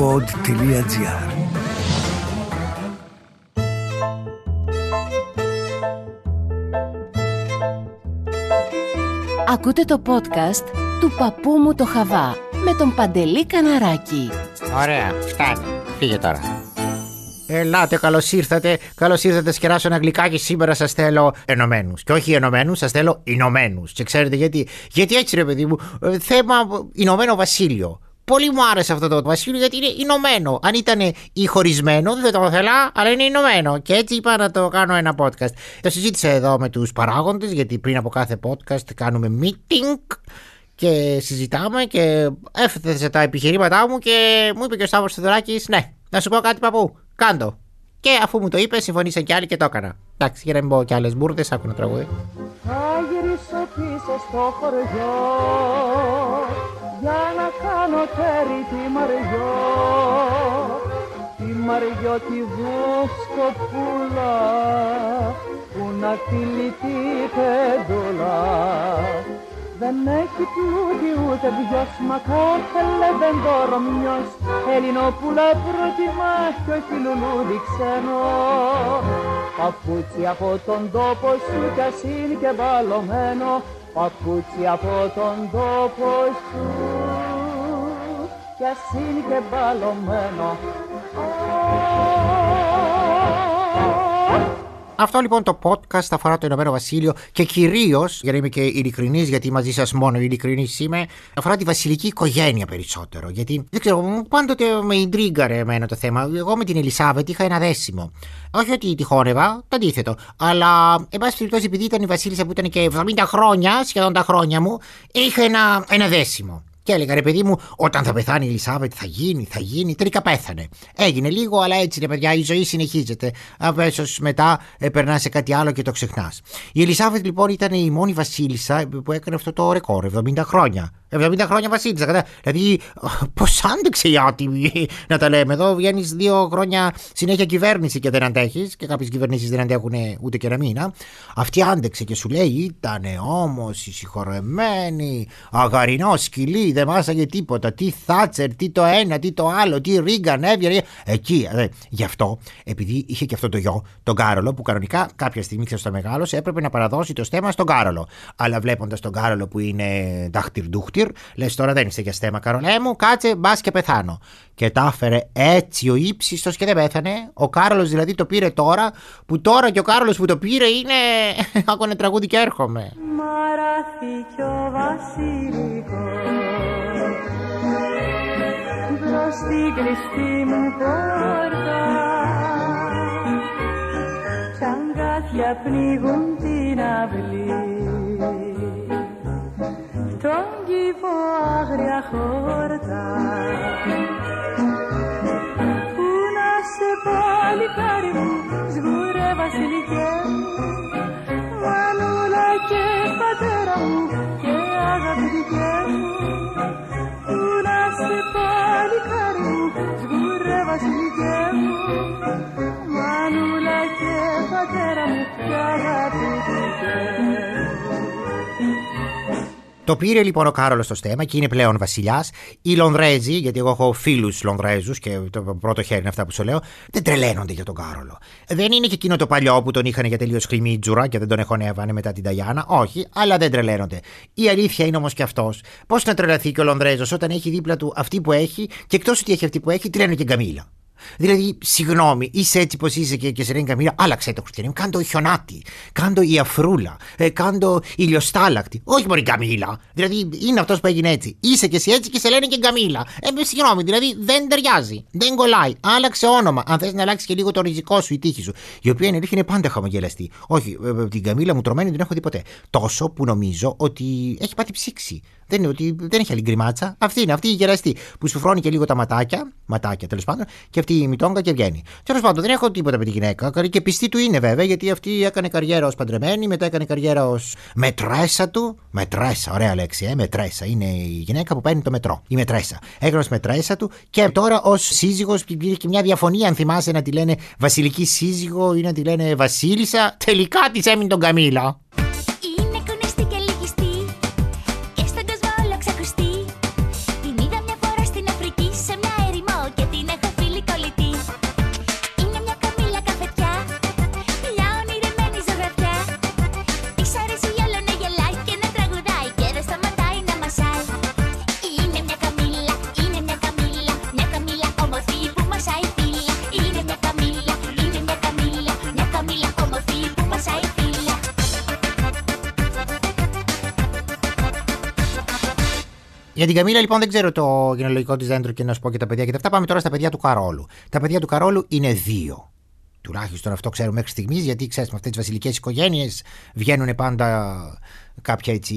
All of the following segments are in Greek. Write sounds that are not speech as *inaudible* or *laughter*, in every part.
pod.gr Ακούτε το podcast του παππού μου το Χαβά με τον Παντελή Καναράκη. Ωραία, φτάνει. Φύγε τώρα. Ελάτε, καλώς ήρθατε. Καλώς ήρθατε, σκεράσω ένα γλυκάκι. Σήμερα σας θέλω ενωμένους. Και όχι ενωμένους, σας θέλω ηνωμένους. Και ξέρετε γιατί. Γιατί έτσι, ρε παιδί μου, ε, θέμα Ηνωμένο Βασίλειο. Πολύ μου άρεσε αυτό το βασίλειο γιατί είναι ηνωμένο. Αν ήταν ή χωρισμένο, δεν θα το ήθελα, αλλά είναι ηνωμένο. Και έτσι είπα να το κάνω ένα podcast. Το συζήτησα εδώ με τους παράγοντες, γιατί πριν από κάθε podcast κάνουμε meeting και συζητάμε και έφτασε τα επιχειρήματά μου και μου είπε και ο Σταύρος Θεοδωράκης ναι, να σου πω κάτι παππού, κάντο. Και αφού μου το είπε, συμφωνήσαν κι άλλοι και το έκανα. Εντάξει, για να μην πω κι άλλες μπουρδες, άκου ένα τραγούδι. Θα γυρίσω πίσω στο χωριό για να κάνω τέρι τη Μαριό. Τη Μαριό τη βοσκοπούλα που να τυλεί τη τεντούλα δεν έχει πλούτη ούτε δυος μα κάθε λεβεντόρο μιας Ελληνόπουλα προτιμά κι όχι λουλούδι ξένο. Παπούτσι από τον τόπο σου κι ας είναι και μπαλωμένο Παπούτσι από τον τόπο σου κι ας είναι και μπαλωμένο Αυτό λοιπόν το podcast αφορά το Ηνωμένο Βασίλειο και κυρίως, για να είμαι και ειλικρινής, γιατί μαζί σας μόνο ειλικρινής είμαι, αφορά τη βασιλική οικογένεια περισσότερο. Γιατί δεν ξέρω, πάντοτε με ιντρίγκαρε εμένα το θέμα. Εγώ με την Ελισάβετ είχα ένα δέσιμο. Όχι ότι τη χόρευα, το αντίθετο. Αλλά, εν πάση περιπτώσει, επειδή ήταν η Βασίλισσα που ήταν και 70 χρόνια, σχεδόν τα χρόνια μου, είχα ένα, ένα δέσιμο. Και έλεγα ρε παιδί μου, όταν θα πεθάνει η Ελισάβετ θα γίνει, θα γίνει. Τελικά πέθανε. Έγινε λίγο, αλλά έτσι ρε παιδιά, η ζωή συνεχίζεται. Αμέσως μετά ε, περνάς σε κάτι άλλο και το ξεχνάς. Η Ελισάβετ λοιπόν ήταν η μόνη Βασίλισσα που έκανε αυτό το ρεκόρ, 70 χρόνια. 70 χρόνια Βασίλισσα. Κατά... Δηλαδή, πώς άντεξε η άτιμη να τα λέμε. Εδώ βγαίνεις δύο χρόνια συνέχεια κυβέρνηση και δεν αντέχεις. Και κάποιες κυβερνήσεις δεν αντέχουν ούτε και ένα μήνα. Αυτή άντεξε και σου λέει ήταν όμως η συγχωρεμένη, αγαρινός σκυλί, δεν μάσαγε τίποτα. Τι Θάτσερ, τι το ένα, τι το άλλο, τι Ρίγκαν, έβγαινε. Εκεί. Ε, γι' αυτό, επειδή είχε και αυτό το γιο, τον Κάρολο, που κανονικά κάποια στιγμή ξέρεις το μεγάλο, έπρεπε να παραδώσει το στέμα στον Κάρολο. Αλλά βλέποντας τον Κάρολο που είναι ντάχτυρ ντούχτυρ, λες τώρα δεν είσαι για στέμα, Καρολέ μου, κάτσε, μπας και πεθάνω. Και τα έφερε έτσι ο ύψιστος και δεν πέθανε. Ο Κάρολος δηλαδή το πήρε τώρα, που τώρα και ο Κάρολος που το πήρε είναι. *laughs* Άκουνε τραγούδι και έρχομαι. Μαραθήκε ο μπρος στην κλειστή μου πόρτα κι αγκάθια πνίγουν την αυλή άγρια χόρτα. Πού να σε παλικάρι μου σγούρε βασιλικέ το πήρε λοιπόν ο Κάρολος στο στέμα και είναι πλέον βασιλιάς. Οι Λονδρέζοι, γιατί εγώ έχω φίλους Λονδρέζους και το πρώτο χέρι είναι αυτά που σου λέω, δεν τρελαίνονται για τον Κάρολο. Δεν είναι και εκείνο το παλιό που τον είχαν για τελείως κλιμίτζουρα και δεν τον εχωνεύανε μετά την Ταγιάνα. Όχι, αλλά δεν τρελαίνονται. Η αλήθεια είναι όμως και αυτός. Πώς να τρελαθεί και ο Λονδρέζος όταν έχει δίπλα του αυτή που έχει και εκτός ότι έχει αυτή που έχει, τη λένε και Γκαμίλα. Δηλαδή, συγγνώμη, είσαι έτσι πως είσαι και, και σε λένε καμία, άλλαξε το Χριστιανό. Κάντο χιονάτι, κάντο η αφρούλα, ε, κάντο ηλιοστάλακτη. Όχι μόνο η Καμίλα. Δηλαδή, είναι αυτός που έγινε έτσι. Είσαι και εσύ έτσι και σε λένε και Καμίλα. Ε, συγγνώμη, δηλαδή δεν ταιριάζει. Δεν κολλάει. Άλλαξε όνομα. Αν θες να αλλάξεις και λίγο το ριζικό σου, η τύχη σου. Η οποία είναι είναι πάντα χαμογελαστή. Όχι, ε, ε, την Καμίλα μουτρωμένη δεν έχω δει ποτέ. Τόσο που νομίζω ότι έχει πάθει ψύξη. Δεν είναι ότι δεν έχει άλλη γκριμάτσα. Αυτή είναι, αυτή η γελαστή που σουφρώνει και λίγο τα ματάκια, ματάκια τέλος πάντων, και αυτή η μυτόγκα και βγαίνει. Τέλος πάντων, δεν έχω τίποτα με τη γυναίκα. Και πιστή του είναι βέβαια, γιατί αυτή έκανε καριέρα ως παντρεμένη, μετά έκανε καριέρα ως μετρέσα του. Μετρέσα, ωραία λέξη, ε, μετρέσα. Είναι η γυναίκα που παίρνει το μετρό. Η μετρέσα. Έκανε ως μετρέσα του και τώρα ως σύζυγος υπήρχε και μια διαφωνία, αν θυμάσαι, να τη λένε Βασιλική σύζυγο ή να τη λένε Βασίλισσα. Τελικά της έμεινε το Καμίλα. Για την Καμίλα, λοιπόν, δεν ξέρω το γενολογικό της δέντρο και να σου πω και τα παιδιά και τα αυτά. Πάμε τώρα στα παιδιά του Καρόλου. Τα παιδιά του Καρόλου είναι δύο. Τουλάχιστον αυτό ξέρουμε μέχρι στιγμής, γιατί ξέρεις, με αυτές τις βασιλικές οικογένειες βγαίνουν πάντα κάποια έτσι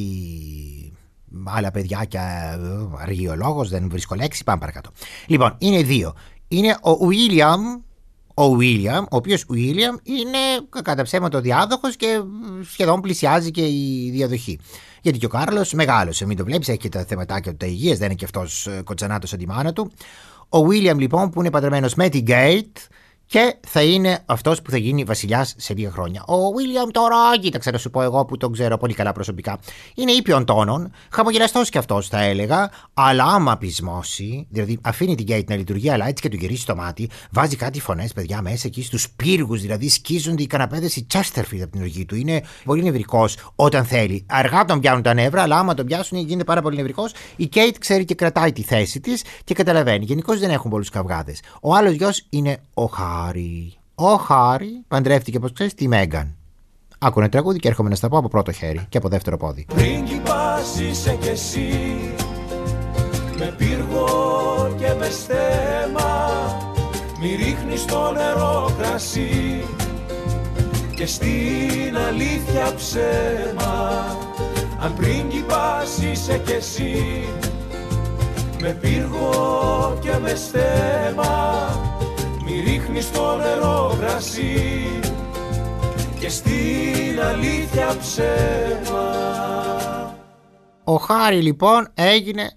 άλλα παιδιά και ε, αργιολόγος, δεν βρίσκω λέξη. Πάμε παρακάτω. Λοιπόν, είναι δύο. Είναι ο Βίλιαμ, ο Βίλιαμ, ο οποίος Βίλιαμ είναι κατά ψέματα ο διάδοχος και σχεδόν πλησιάζει και η διαδοχή. Γιατί και ο Κάρλος μεγάλωσε, μην το βλέπεις, έχει και τα θεματάκια του τα υγεία, δεν είναι και αυτός κοτσανάτος σαν τη μάνα του. Ο Βίλιαμ λοιπόν που είναι παντρεμένος με την Γκέιτ, και θα είναι αυτός που θα γίνει βασιλιάς σε λίγα χρόνια. Ο Βίλιαμ τώρα, κοίταξε να σου πω εγώ που τον ξέρω πολύ καλά προσωπικά, είναι ήπιον τόνων, χαμογελαστός κι αυτός θα έλεγα, αλλά άμα πεισμώσει, δηλαδή αφήνει την Γκέιτ να λειτουργεί, αλλά έτσι και του γυρίσει το μάτι, βάζει κάτι φωνές, παιδιά, μέσα εκεί στους πύργους, δηλαδή σκίζονται οι καναπέδες η Τσέστερφιλ από την οργή του. Είναι πολύ νευρικός όταν θέλει. Αργά τον πιάνουν τα νεύρα, αλλά άμα τον πιάσουν γίνεται πάρα πολύ νευρικός. Η Κέιτ ξέρει και κρατάει τη θέση της και καταλαβαίνει. Γενικώς δεν έχουν πολλούς καυγάδες. Ο άλλος γιος είναι ο Χάρ. Χάρη. Ο Χάρη παντρεύτηκε, όπως ξέρεις, τη Μέγαν. Άκου ένα τραγούδι και έρχομαι να στα πω από πρώτο χέρι και από δεύτερο πόδι. Πρίγκιπας είσαι κι εσύ Με πύργο και με στέμα Μη ρίχνεις το νερό κρασί Και στην αλήθεια ψέμα Αν πρίγκιπας είσαι κι εσύ Με πύργο και με στέμα μη ρίχνεις το νερό κρασί και στην αλήθεια ψέμα. Ο Χάρη λοιπόν έγινε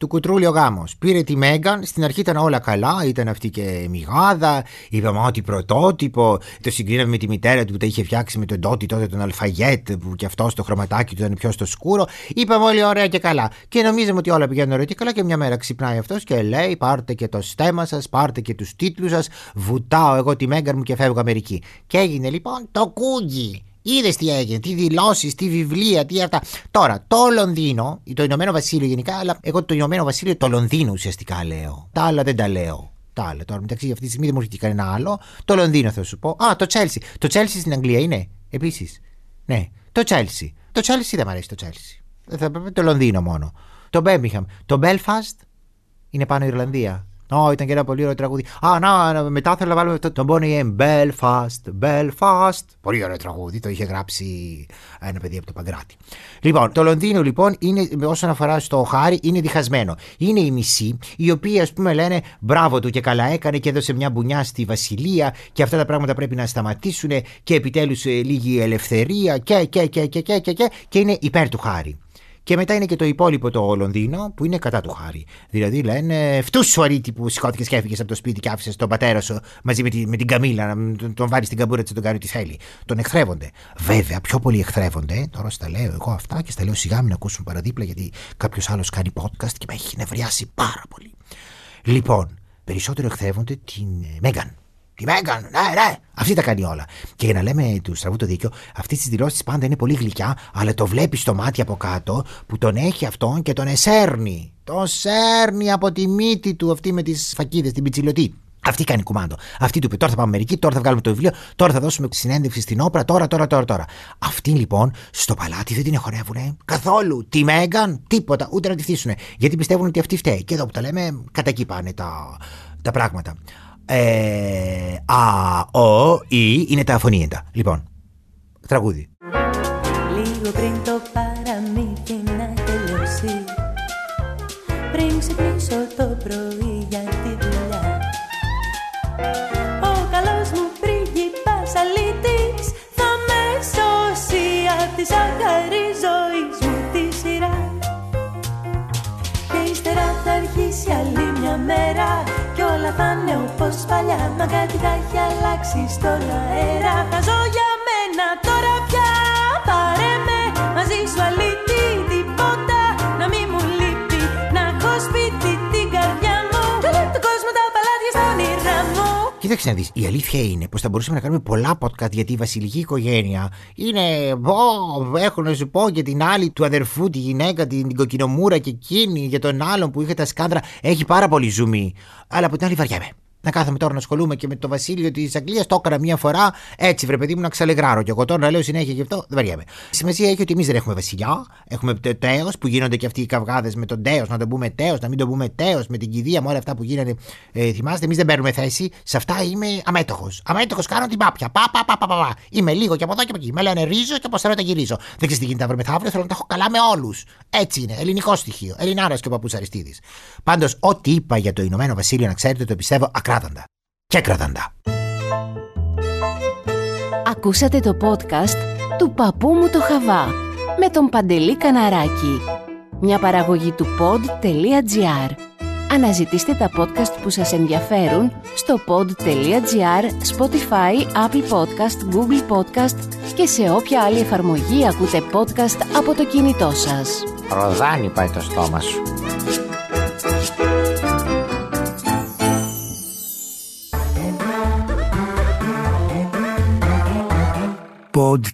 του κουτρούλι ο γάμος. Πήρε τη Μέγαν, στην αρχή ήταν όλα καλά, ήταν αυτή και μηγάδα, είπαμε ότι πρωτότυπο. Το συγκρίναμε με τη μητέρα του που τα είχε φτιάξει με τον Τότι τότε τον Αλφαγέτ, που και αυτός το χρωματάκι του ήταν πιο στο σκούρο. Είπαμε όλοι ωραία και καλά. Και νομίζαμε ότι όλα πηγαίνουν ωραία και καλά και μια μέρα ξυπνάει αυτός και λέει: Πάρτε και το στέμα σας, πάρτε και τους τίτλους σας, βουτάω εγώ τη Μέγαν μου και φεύγω Αμερική. Και έγινε λοιπόν το κούγκι. Είδες τι έγινε, τι δηλώσεις, τι βιβλία, τι αυτά. Τώρα, το Λονδίνο, το Ηνωμένο Βασίλειο γενικά, αλλά εγώ το Ηνωμένο Βασίλειο το Λονδίνο ουσιαστικά λέω. Τα άλλα δεν τα λέω. Τα άλλα τώρα μεταξύ αυτή τη στιγμή δεν μου έρχεται κανένα άλλο. Το Λονδίνο θα σου πω. Α, το Τσέλσι. Το Τσέλσι στην Αγγλία είναι επίσης. Ναι, το Τσέλσι. Το Τσέλσι δεν μου αρέσει το Τσέλσι. Θα πρέπει το Λονδίνο μόνο. Το Μπέμιχαμ. Το Μπέλφαστ είναι πάνω η Ιρλανδία. Ω, ήταν και ένα πολύ ωραίο τραγούδι. Α, να, μετά θέλω να βάλουμε το, τον Bonnie M. Belfast, Belfast. Πολύ ωραίο τραγούδι, το είχε γράψει ένα παιδί από το Παγκράτη. Λοιπόν, το Λονδίνο λοιπόν είναι, όσον αφορά στο Χάρη, είναι διχασμένο. Είναι η μισή, οι οποίοι ας πούμε λένε μπράβο του και καλά έκανε και έδωσε μια μπουνιά στη Βασιλεία και αυτά τα πράγματα πρέπει να σταματήσουν και επιτέλους λίγη ελευθερία και, και, και, και, και, και, και, και είναι υπέρ του Χάρη. Και μετά είναι και το υπόλοιπο το Λονδίνο που είναι κατά του χάρη. Δηλαδή λένε φτούς σου αρήτη που σηκώθηκες και έφυγες από το σπίτι και άφησες τον πατέρα σου μαζί με, τη, με την Καμίλα να τον, τον βάλεις στην καμπούρα της τον κάνει ό,τι θέλει. Τον εχθρεύονται. Βέβαια, πιο πολύ εχθρεύονται. Τώρα στα λέω εγώ αυτά και στα λέω σιγά μην ακούσουν παραδίπλα γιατί κάποιος άλλος κάνει podcast και με έχει νευριάσει πάρα πολύ. Λοιπόν, περισσότερο εχθρεύονται την Μέγαν. Τη Μέγαν, ναι, ναι. Αυτή τα κάνει όλα. Και για να λέμε του στραβού το δίκιο, αυτή τη δηλώσεις πάντα είναι πολύ γλυκιά, αλλά το βλέπεις στο μάτι από κάτω που τον έχει αυτόν και τον εσέρνει. Τον σέρνει από τη μύτη του αυτή με τις φακίδες, την πιτσιλωτή. Αυτή κάνει κουμάντο. Αυτή του είπε: Τώρα θα πάμε μερική, τώρα θα βγάλουμε το βιβλίο, τώρα θα δώσουμε συνέντευξη στην όπρα, τώρα, τώρα, τώρα. τώρα. Αυτή λοιπόν στο παλάτι δεν την εχορεύουνε καθόλου. Τη Μέγαν, τίποτα, ούτε να τη θύσουνε. Γιατί πιστεύουν ότι αυτή φταίει. Και εδώ που τα λέμε, κατά εκεί πάνε τα, τα πράγματα. Ε, α, ο, η είναι τα αφωνίεντα. Λοιπόν, τραγούδι. Λίγο πριν το παραμύθι να τελειώσει Πριν ξυπνήσω το πρωί για τη δουλειά Ο καλός μου πρίγκιπας αλήτης Θα με σώσει απ' τη ζάχαρη ζωής μου τη σειρά Και ύστερα θα αρχίσει άλλη μια μέρα Κι όλα θα είναι όπως παλιά Μα κάτι θα έχει αλλάξει στον αέρα. Θα ζω για μένα τώρα πια Κοίταξε να δεις, η αλήθεια είναι πως θα μπορούσαμε να κάνουμε πολλά podcast γιατί η βασιλική οικογένεια είναι. Ω, έχω να σου πω για την άλλη του αδερφού, τη γυναίκα, την, την κοκκινομούρα και εκείνη, για τον άλλον που είχε τα σκάνδρα. Έχει πάρα πολύ ζουμί. Αλλά από την άλλη βαριέμαι. Να κάθομαι τώρα να ασχολούμαι και με το βασίλειο της Αγγλίας. Το έκανα μία φορά έτσι, βρε παιδί μου, να ξαλεγράρω. Και εγώ τώρα να λέω συνέχεια γι' αυτό δεν βαριέμαι. Σημασία έχει ότι εμείς δεν έχουμε βασιλιά. Έχουμε το τέος που γίνονται και αυτοί οι καυγάδες με τον τέος, να τον πούμε τέος, να μην τον πούμε τέος, με την κηδεία, με όλα αυτά που γίνανε. Ε, θυμάστε, εμείς δεν παίρνουμε θέση. Σε αυτά είμαι αμέτωχος. Αμέτωχος κάνω την πάπια. Πα, πα, πα, πα, πα, πα. Είμαι λίγο και από εδώ και από εκεί. Με λένε ρίζω και πώ θέλω να γυρίζω. Δεν ξέρεις τι γίνεται αύριο μεθαύριο, θέλω να τα έχω καλά με όλους. Έτσι είναι. Ελληνικό στοιχείο. Ελληνάρας και ο παππούς Αριστίδης. Πάντως, ό,τι είπα για το Ηνωμένο Βασίλειο, να ξέρετε, το πιστεύω ακράδαντα. Και ακράδαντα. Ακούσατε το podcast του παππού μου το Χαβά με τον Παντελή Καναράκη. Μια παραγωγή του pod.gr. Αναζητήστε τα podcast που σας ενδιαφέρουν στο pod.gr, Spotify, Apple Podcast, Google Podcast και σε όποια άλλη εφαρμογή ακούτε podcast από το κινητό σας. Ροδάνι πάει το στόμα σου.